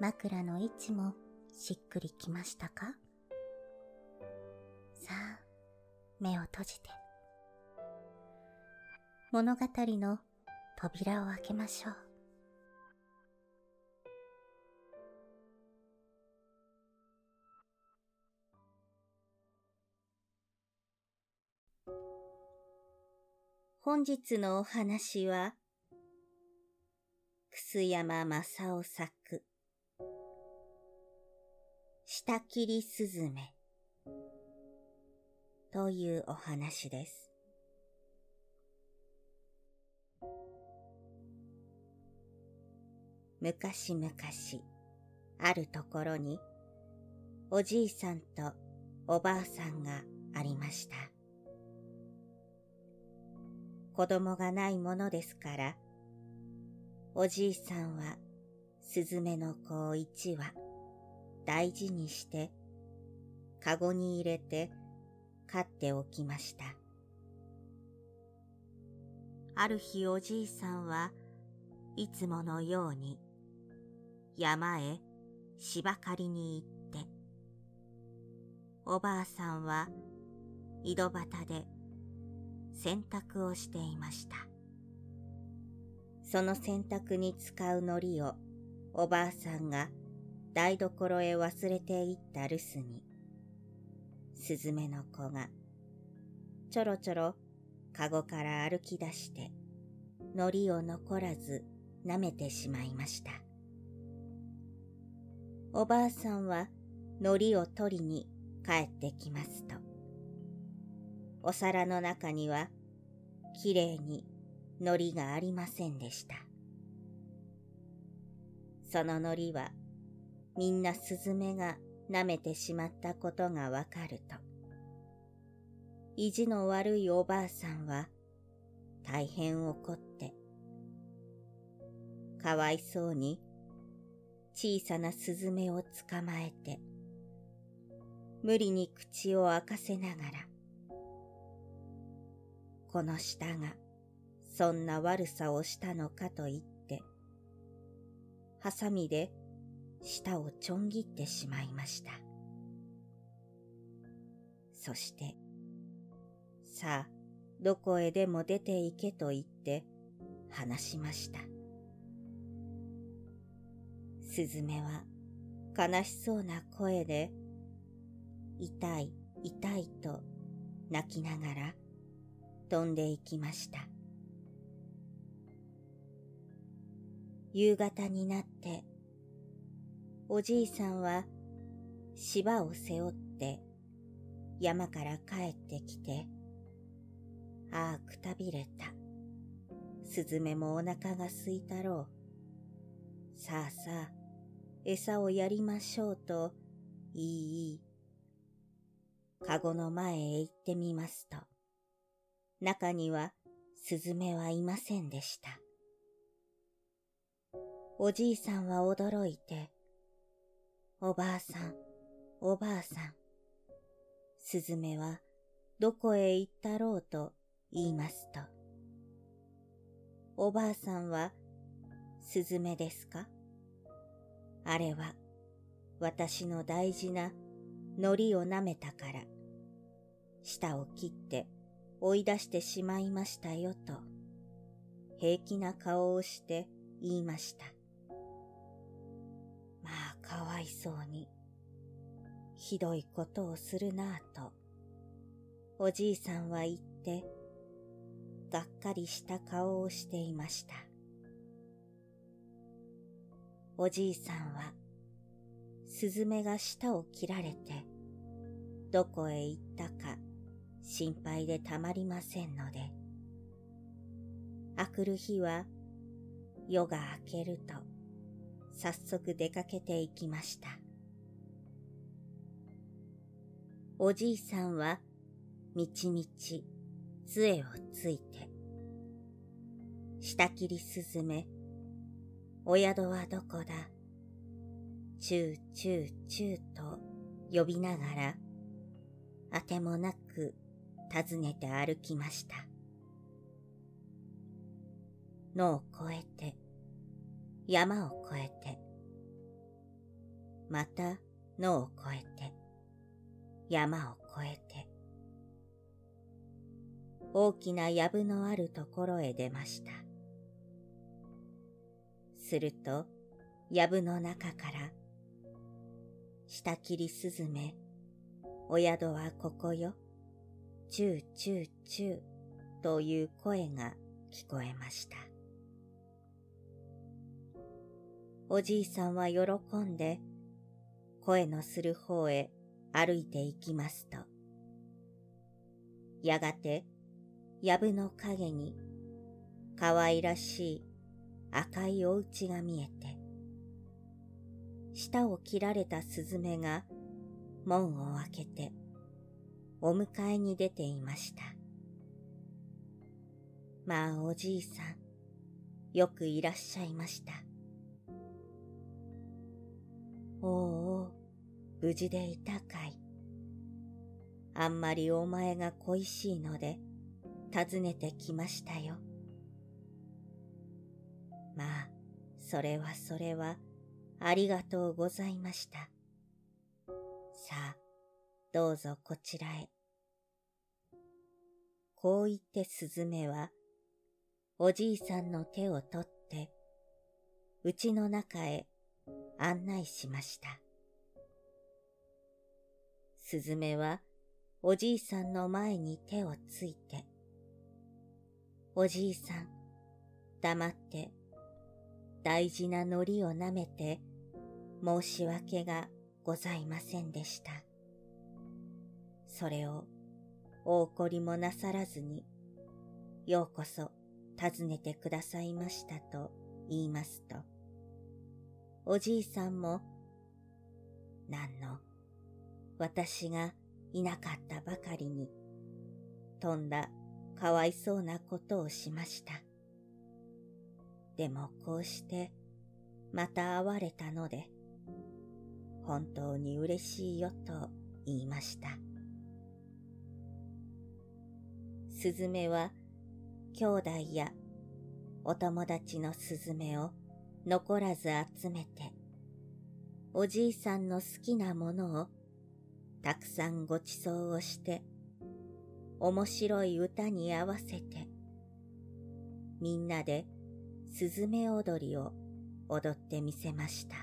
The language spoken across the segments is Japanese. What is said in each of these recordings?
枕の位置もしっくりきましたか？さあ、目を閉じて。物語の扉を開けましょう。本日のお話は、楠山正夫作、下切りすずめというお話です。昔々、あるところに、おじいさんとおばあさんがありました。子供がないものですから、おじいさんはスズメの子を一羽大事にして、かごに入れて飼っておきました。ある日おじいさんはいつものように山へ芝刈りに行って、おばあさんは井戸端で洗濯をしていました。その洗濯に使う海苔をおばあさんが台所へ忘れていった留守に、すずめの子がちょろちょろかごから歩き出して海苔を残らず舐めてしまいました。おばあさんは海苔を取りに帰ってきますと、お皿の中にはきれいに海苔がありませんでした。その海苔はみんなスズメが舐めてしまったことがわかると、意地の悪いおばあさんは大変怒って、かわいそうに小さなスズメを捕まえて、無理に口を開かせながら、この舌がそんな悪さをしたのかと言って、ハサミで舌をちょん切ってしまいました。そして、さあ、どこへでも出て行けと言って話しました。すずめは悲しそうな声で、痛い痛いと泣きながら飛んでいきました。夕方になって、おじいさんは芝を背負って山から帰ってきて、ああくたびれた。すずめもお腹がすいたろう。さあさあ、餌をやりましょうと、いいいい。かごの前へ行ってみますと、中にはスズメはいませんでした。おじいさんは驚いて、おばあさん、おばあさん、スズメはどこへ行ったろうと言いますと、おばあさんはスズメですか？あれは私の大事な海苔を舐めたから、舌を切って追い出してしまいましたよと、平気な顔をして言いました。かわいそうに、ひどいことをするなぁと、おじいさんは言って、がっかりした顔をしていました。おじいさんは、スズメが舌を切られて、どこへ行ったか心配でたまりませんので、あくる日は夜が明けると早速出かけて行きました。おじいさんはみちみち杖をついて、下切りすずめ、お宿はどこだ、チューチューチューと呼びながら、あてもなく訪ねて歩きました。野を越えて、山を越えて、また野を越えて、山を越えて、大きな藪のあるところへ出ました。すると、藪の中から、下切りすずめ、お宿はここよ、チューチューチューという声が聞こえました。おじいさんは喜んで、声のする方へ歩いて行きますと、やがて、藪の影に、可愛らしい赤いお家が見えて、舌を切られたスズメが門を開けて、お迎えに出ていました。まあおじいさん、よくいらっしゃいました。おお、無事でいたかい。あんまりお前が恋しいので、訪ねてきましたよ。まあ、それはそれは、ありがとうございました。さあ、どうぞこちらへ。こう言ってすずめは、おじいさんの手を取って、家の中へ案内しました。すずめはおじいさんの前に手をついて、おじいさん、黙って大事な海苔を舐めて申し訳がございませんでした。それをお怒りもなさらずに、ようこそ訪ねてくださいましたと言いますと、おじいさんも、なんの、私がいなかったばかりに、とんだかわいそうなことをしました。でもこうしてまた会われたので、本当に嬉しいよと言いました。すずめは兄弟やお友達のすずめを残らず集めて、おじいさんの好きなものをたくさんごちそうをして、面白い歌に合わせて、みんなですずめ踊りを踊ってみせました。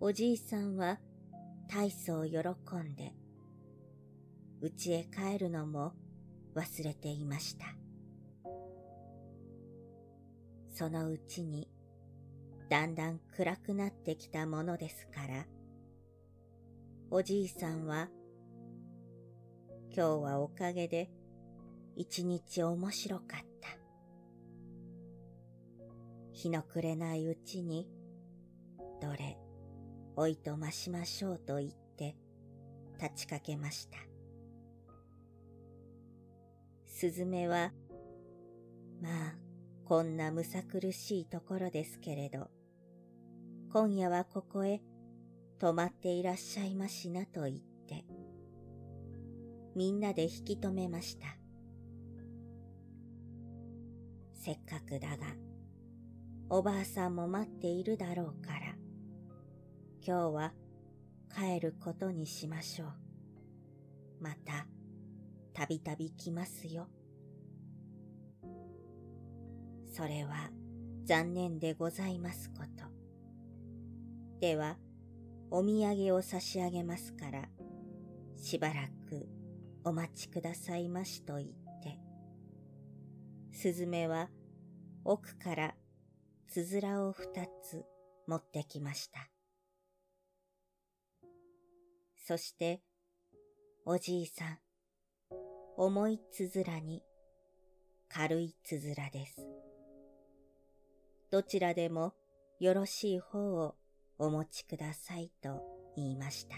おじいさんは大層喜んで、家へ帰るのも忘れていました。そのうちにだんだん暗くなってきたものですから、おじいさんは、今日はおかげで一日面白かった。日の暮れないうちに、どれ、おいとましましょうと言って立ちかけました。すずめは、まあ、こんなむさ苦しいところですけれど、今夜はここへ泊まっていらっしゃいましなと言って、みんなで引き止めました。せっかくだが、おばあさんも待っているだろうから、今日は帰ることにしましょう。また、たびたび来ますよ。それは残念でございますこと。では、お土産を差し上げますから、しばらくお待ちくださいましと言って、すずめは奥からつづらを二つ持ってきました。そして、おじいさん、重いつづらに軽いつづらです。どちらでもよろしい方をお持ちくださいと言いました。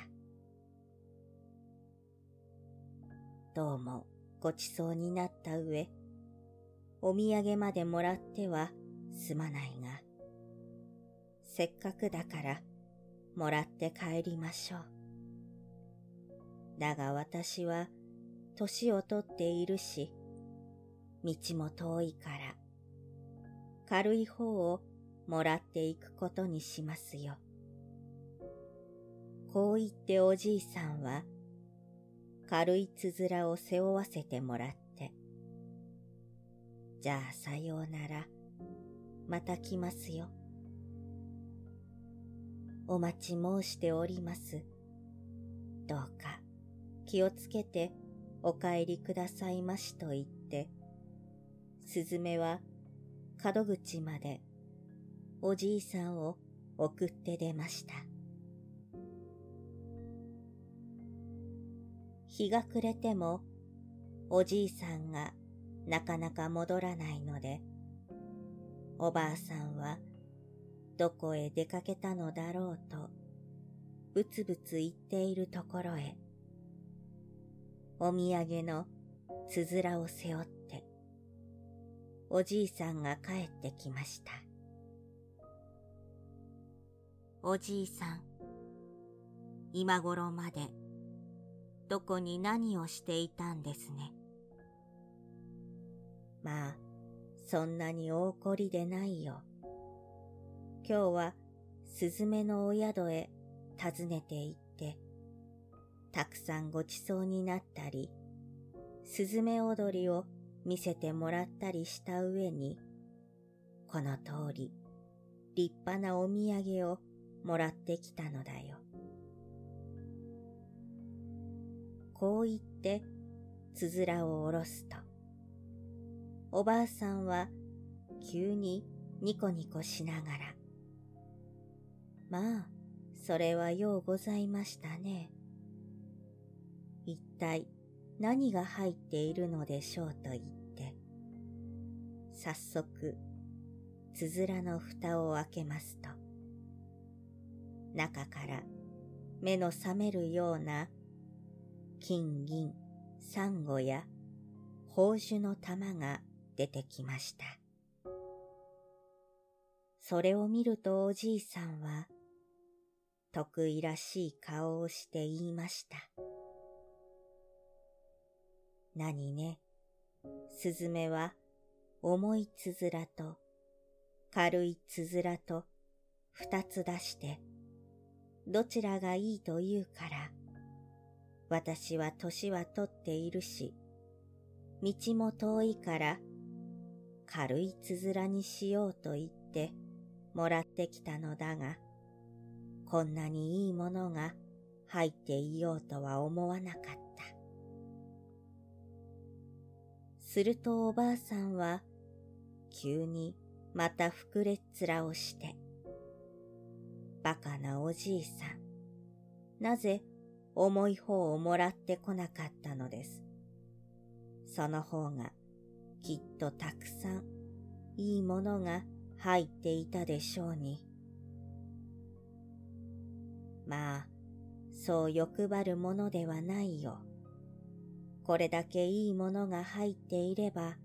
どうもごちそうになった上、お土産までもらってはすまないが、せっかくだからもらって帰りましょう。だが私は年をとっているし、道も遠いから、軽い方をもらっていくことにしますよ。こう言っておじいさんは、軽いつづらを背負わせてもらって、じゃあさようなら、また来ますよ。お待ち申しております。どうか気をつけてお帰りくださいましと言って、すずめは門口までおじいさんを送って出ました。日が暮れてもおじいさんがなかなか戻らないので、おばあさんはどこへ出かけたのだろうと、ぶつぶつ言っているところへ、お土産のつづらを背負って、おじいさんが帰ってきました。おじいさん、今頃までどこに何をしていたんですね？まあ、そんなに大怒りでないよ。今日はすずめのお宿へ訪ねて行って、たくさんごちそうになったり、すずめ踊りを見せてもらったりした上に、この通り立派なお土産をもらってきたのだよ。こう言ってつづらを下ろすと、おばあさんは急にニコニコしながら、まあ、それはようございましたね。一体何が入っているのでしょうと言って、早速、つづらの蓋を開けますと、中から目の覚めるような金銀、サンゴや宝珠の玉が出てきました。それを見るとおじいさんは、得意らしい顔をして言いました。何ね、すずめは重いつづらと軽いつづらと二つ出して、どちらがいいと言うから、私は年はとっているし、道も遠いから軽いつづらにしようと言ってもらってきたのだが、こんなにいいものが入っていようとは思わなかった。するとおばあさんは、急にまた膨れっ面をして、バカなおじいさん、なぜ重い方をもらってこなかったのです。その方がきっとたくさんいいものが入っていたでしょうに。まあ、そう欲張るものではないよ。これだけいいものが入っていれば、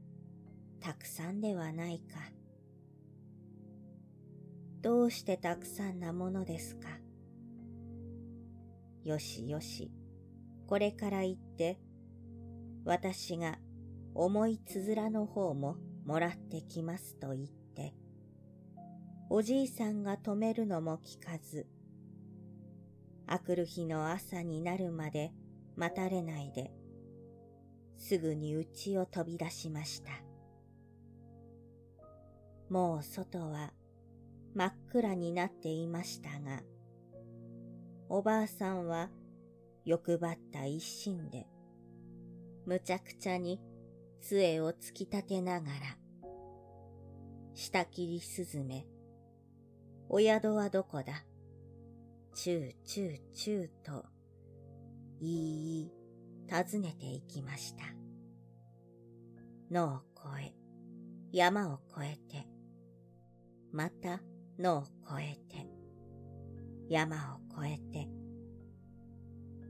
たくさんではないか。どうしてたくさんなものですか？よしよし、これから言って、私が重いつづらの方ももらってきますと言って、おじいさんが止めるのも聞かず、あくる日の朝になるまで待たれないで、すぐに家を飛び出しました。もう外は真っ暗になっていましたが、おばあさんは欲張った一心で、むちゃくちゃに杖を突き立てながら、下切りすずめ、お宿はどこだ？チューチューチューと、いい尋ねていきました。野を越え、山を越えて、また野を越えて、山を越えて、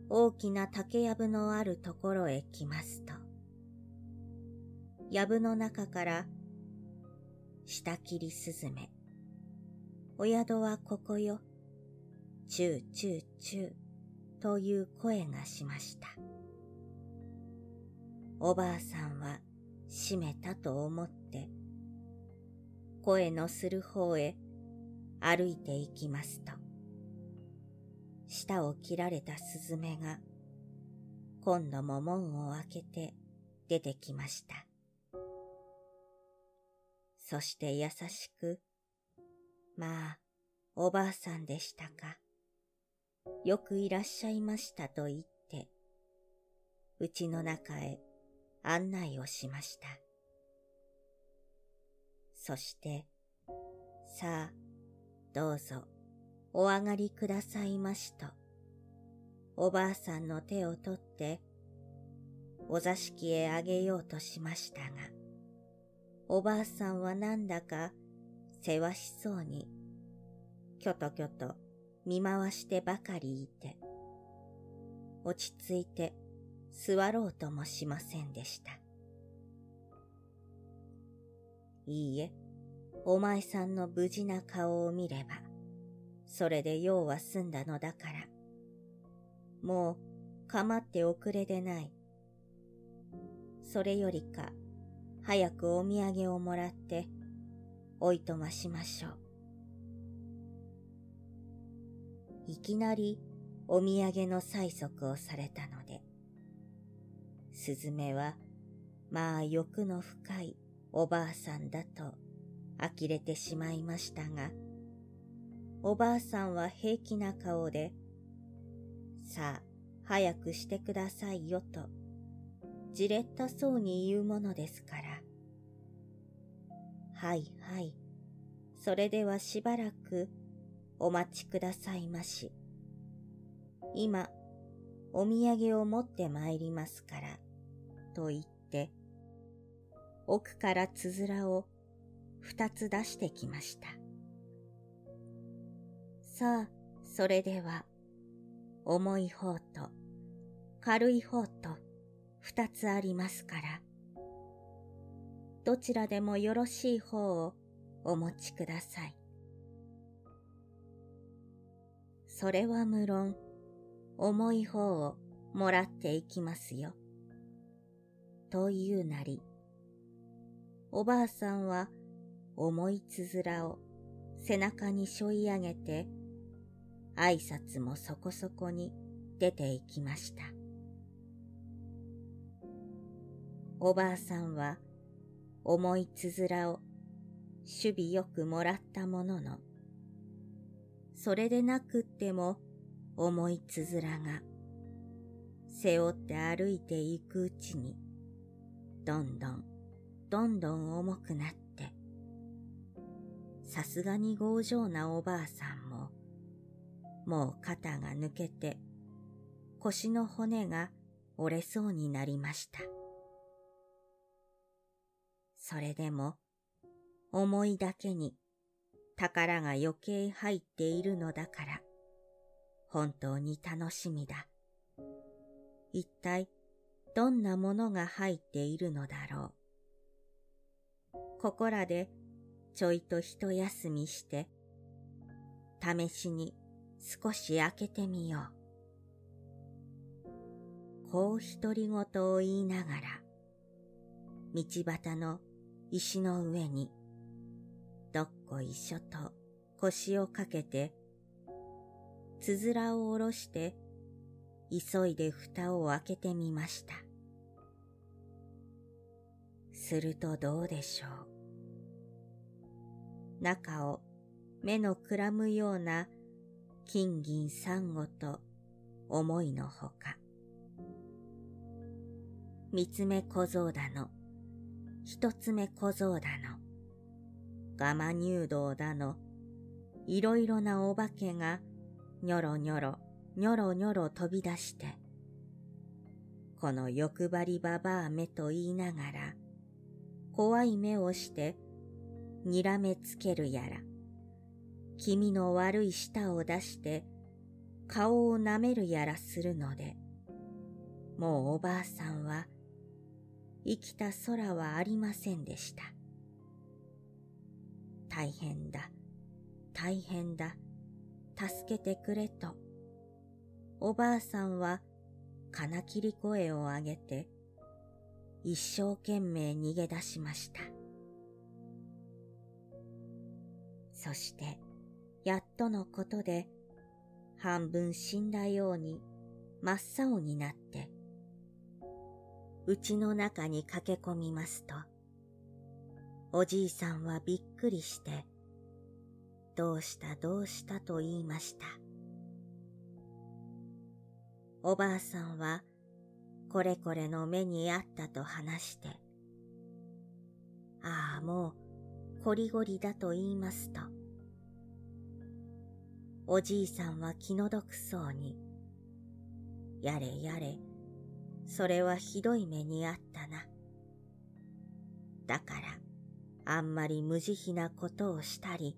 大きな竹やぶのあるところへ来ますと、やぶの中から下切りすずめ、お宿はここよ、チューチューチューという声がしました。おばあさんは閉めたと思って、声のする方へ歩いて行きますと、舌を切られたスズメが今度も門を開けて出てきました。そして優しく、まあ、おばあさんでしたか。よくいらっしゃいましたと言って、うちの中へ案内をしました。そして、さあ、どうぞ、お上がりくださいましと、おばあさんの手を取って、お座敷へあげようとしましたが、おばあさんはなんだか、せわしそうに、きょときょと見回してばかりいて、落ち着いて座ろうともしませんでした。いいえ、お前さんの無事な顔を見れば、それで用は済んだのだから。もう、かまっておくれでない。それよりか、早くお土産をもらって、おいとましましょう。いきなりお土産の催促をされたので、すずめは、まあ欲の深いおばあさんだと呆れてしまいましたが、おばあさんは平気な顔で、さあ、早くしてくださいよと、じれったそうに言うものですから。はいはい、それではしばらくお待ちくださいまし。今、お土産を持って参りますから。と言って、奥からつづらを二つ出してきました。さあ、それでは、重い方と軽い方と二つありますから、どちらでもよろしい方をお持ちください。それは無論、重い方をもらっていきますよ。というなり、おばあさんは重いつづらを背中に背負い上げて、挨拶もそこそこに出て行きました。おばあさんは重いつづらを守備よくもらったものの、それでなくっても重いつづらが背負って歩いていくうちにどんどん、どんどん重くなって、さすがに強情なおばあさんも、もう肩が抜けて、腰の骨が折れそうになりました。それでも、思いだけに宝が余計入っているのだから、本当に楽しみだ。一体どんなものが入っているのだろう。ここらでちょいと一休みして、試しに少し開けてみよう。こう独り言を言いながら、道端の石の上に、どっこいしょと腰をかけて、つづらを下ろして急いで蓋を開けてみました。するとどうでしょう。中を目のくらむような金銀珊瑚と思いのほか。三つ目小僧だの、一つ目小僧だの、ガマ入道だの、いろいろなお化けがにょろにょろ、にょろにょろ飛び出して、この欲張りばばあめと言いながら、怖い目をしてにらめつけるやら、気味の悪い舌を出して顔を舐めるやらするので、もうおばあさんは生きた空はありませんでした。大変だ、大変だ、助けてくれと、おばあさんは金切り声を上げて、一生懸命逃げ出しました。そして、やっとのことで、半分死んだように真っ青になって、家の中に駆け込みますと、おじいさんはびっくりして、どうしたどうしたと言いました。おばあさんはこれこれの目にあったと話して、ああもうこりごりだと言いますと、おじいさんは気の毒そうに、やれやれ、それはひどい目にあったな。だから、あんまり無慈悲なことをしたり、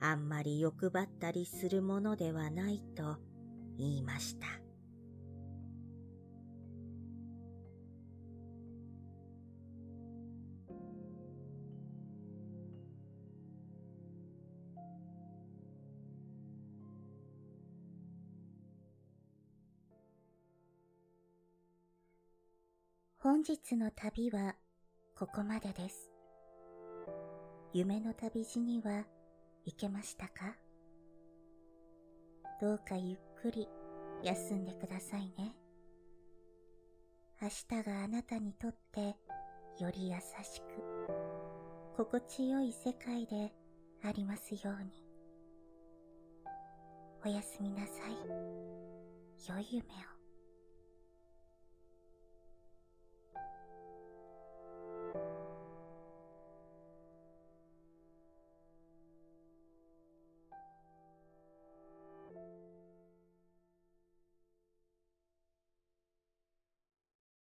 あんまり欲張ったりするものではないと言いました。本日の旅はここまでです。夢の旅路には行けましたか？どうかゆっくり休んでくださいね。明日があなたにとってより優しく、心地よい世界でありますように。おやすみなさい。良い夢を。